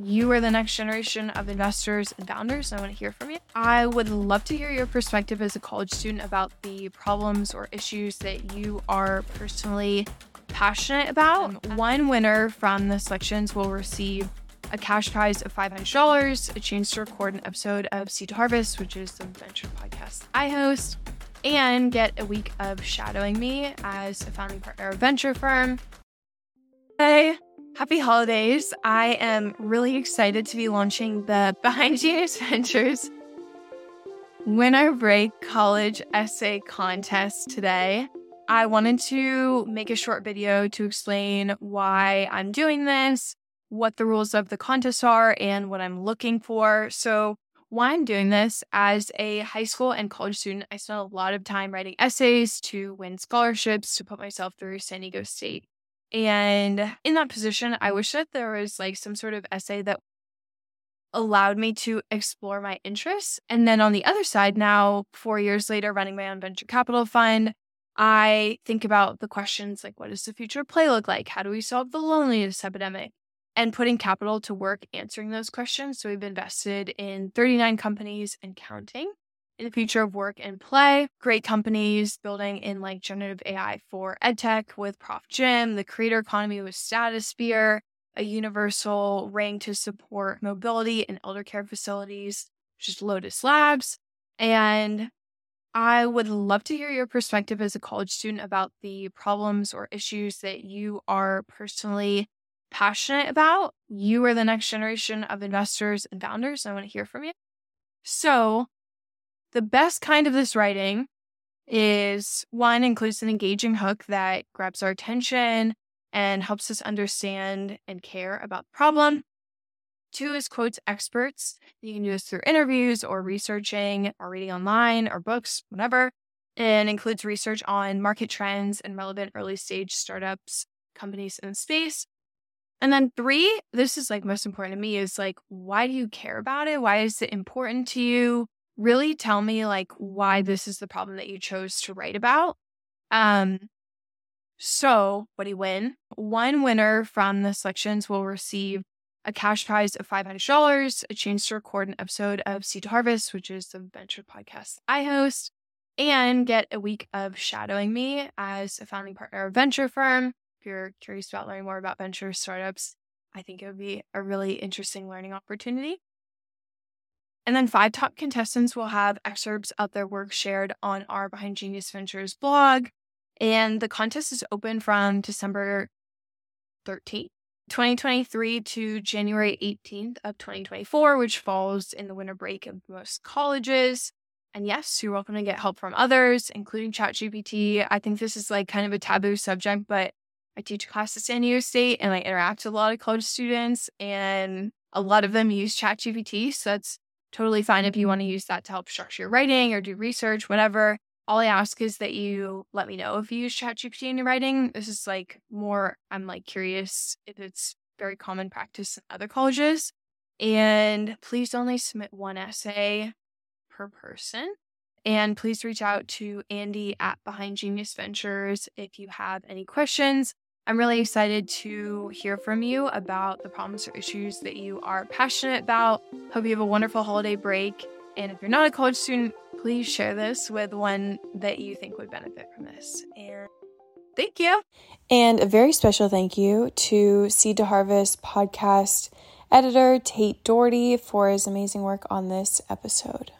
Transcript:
You are the next generation of investors and founders. I want to hear from you. I would love to hear your perspective as a college student about the problems or issues that you are personally passionate about. One winner from the selections will receive a cash prize of $500, a chance to record an episode of Seed to Harvest, which is the venture podcast I host, and get a week of shadowing me as a founding partner of a venture firm. Hey, happy holidays. I am really excited to be launching the Behind Genius Ventures Winter Break College Essay Contest today. I wanted to make a short video to explain why I'm doing this, what the rules of the contest are, and what I'm looking for. So, why I'm doing this as a high school and college student, I spent a lot of time writing essays to win scholarships to put myself through San Diego State. And in that position, I wish that there was like some sort of essay that allowed me to explore my interests. And then on the other side, now, four years later, running my own venture capital fund, I think about the questions like what does the future play look like? How do we solve the loneliness epidemic? And putting capital to work answering those questions. So we've invested in 39 companies and counting in the future of work and play. Great companies building in like generative AI for edtech with Prof Jim, the creator economy with Statusphere, a universal ring to support mobility in elder care facilities, just Lotus Labs. And I would love to hear your perspective as a college student about the problems or issues that you are personally passionate about. You are the next generation of investors and founders. I want to hear from you. So, the best kind of this writing is one includes an engaging hook that grabs our attention and helps us understand and care about the problem. Two is quotes experts. You can do this through interviews or researching or reading online or books, whatever. And includes research on market trends and relevant early stage startups, companies in space. And then three, this is like most important to me, is like, why do you care about it? Why is it important to you? Really tell me like why this is the problem that you chose to write about. Um, so what do you win? One winner from the selections will receive a cash prize of $500, a chance to record an episode of Seed to Harvest, which is the venture podcast I host, and get a week of shadowing me as a founding partner of venture firm. If you're curious about learning more about venture startups, I think it would be a really interesting learning opportunity. And then five top contestants will have excerpts of their work shared on our Behind Genius Ventures blog. And the contest is open from December 13th, 2023 to January 18th of 2024, which falls in the winter break of most colleges. And yes, you're welcome to get help from others, including ChatGPT. I think this is like kind of a taboo subject, but I teach a class at San Diego State and I interact with a lot of college students, and a lot of them use ChatGPT. So that's totally fine if you mm-hmm. want to use that to help structure your writing or do research, whatever. All I ask is that you let me know if you use ChatGPT in your writing. This is like more, I'm like curious if it's very common practice in other colleges. And please only submit one essay per person. And please reach out to Andy at Behind Genius Ventures if you have any questions. I'm really excited to hear from you about the problems or issues that you are passionate about. Hope you have a wonderful holiday break. And if you're not a college student, please share this with one that you think would benefit from this. And thank you. And a very special thank you to Seed to Harvest podcast editor Tate Doherty for his amazing work on this episode.